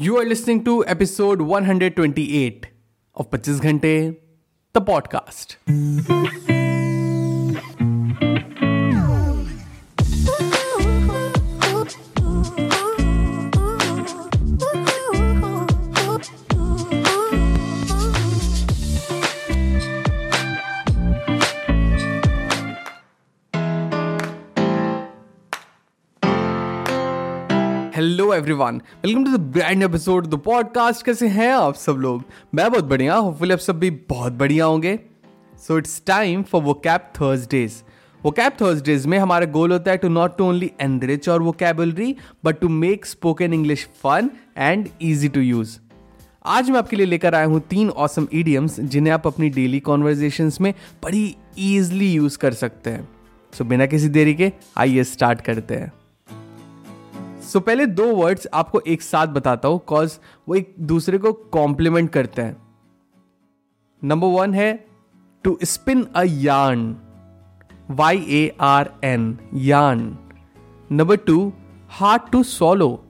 You are listening to episode 128 of 25 Ghante, the podcast. Hello everyone welcome to the brand episode the podcast कैसे हैं आप सब लोग? मैं बहुत बढ़िया होपफुली आप सब भी बहुत बढ़िया होंगे। सो इट्स टाइम फॉर वो कैप थर्सडेज वो कैप थर्सडेज में हमारा गोल होता है to not only enrich your vocabulary but to make spoken English fun and easy to use आज मैं आपके लिए लेकर आया हूँ तीन ऑसम ईडियम्स जिन्हें आप अपनी डेली कॉन्वर्जेशन में बड़ी ईजिली यूज़ कर सकते हैं। सो so, बिना किसी देरी के आइए स्टार्ट करते हैं। सो so, पहले दो वर्ड्स आपको एक साथ बताता हूँ कॉज वो एक दूसरे को कॉम्प्लीमेंट करते हैं। नंबर वन है to spin a yarn Y A R N yarn number two hard to swallow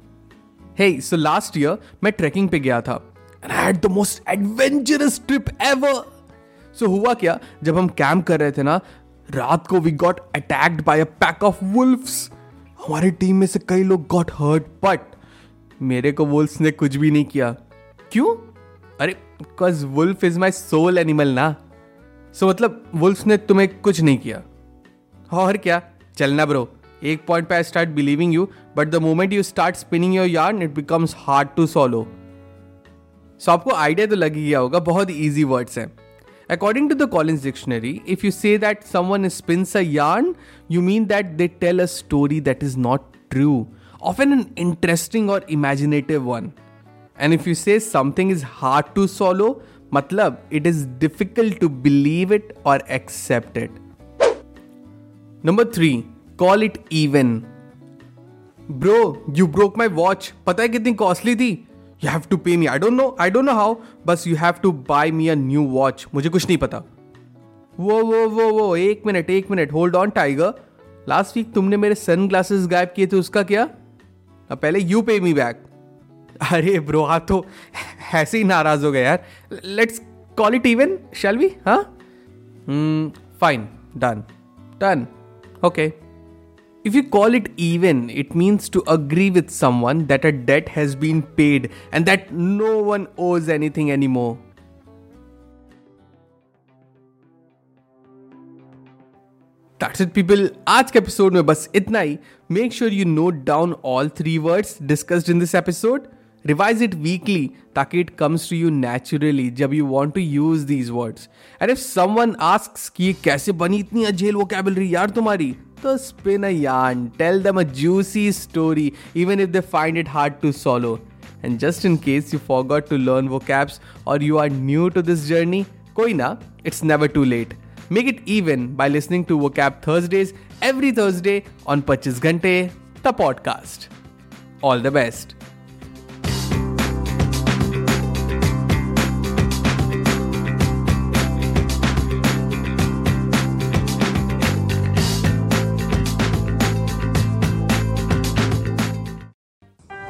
hey so last year मैं ट्रैकिंग पे गया था and I had the most adventurous trip ever so हुआ क्या? जब हम कैंप कर रहे थे ना रात को we got attacked by a pack of wolfs हमारी टीम में से कई लोग गॉट हर्ट बट मेरे को वुल्फ ने कुछ भी नहीं किया। क्यों? अरे because wolf is my soul animal ना। सो so, मतलब वुल्फ ने तुम्हें कुछ नहीं किया। और क्या? चलना ब्रो एक पॉइंट पे I start believing you but the moment you start spinning your yarn it becomes hard to swallow so आपको आइडिया तो लग ही गया होगा बहुत ईजी वर्ड्स हैं। According to the Collins Dictionary, if you say that someone spins a yarn, you mean that they tell a story that is not true, often an interesting or imaginative one. And if you say something is hard to swallow, matlab it is difficult to believe it or accept it. Number 3, call it even. Bro, you broke my watch. पता है कितनी costly थी you have to pay me I don't know I don't know how बस you have to buy me a new watch मुझे कुछ नहीं पता। वो वो वो वो, एक मिनट एक minute hold on tiger last week तुमने मेरे सन ग्लासेस गायब किए थे, उसका क्या? अब पहले यू पे मी बैक अरे ब्रो आप तो ऐसे ही नाराज़ हो गए यार। Let's call it even shall we हाँ? Fine done done okay If you call it even, it means to agree with someone that a debt has been paid and that no one owes anything anymore. That's it, people. आज के episode में बस इतना ही make sure you note down all three words discussed in this episode revise it weekly ताकि it comes to you naturally जब you want to use these words and if someone ask कि कैसे बनी इतनी अजेल वो कैबलरी यार तुम्हारी spin a yarn, tell them a juicy story, even if they find it hard to swallow. And just in case you forgot to learn vocabs or you are new to this journey, koi na, it's never too late. Make it even by listening to Vocab Thursdays every Thursday on Pachis Ghante, the podcast. All the best.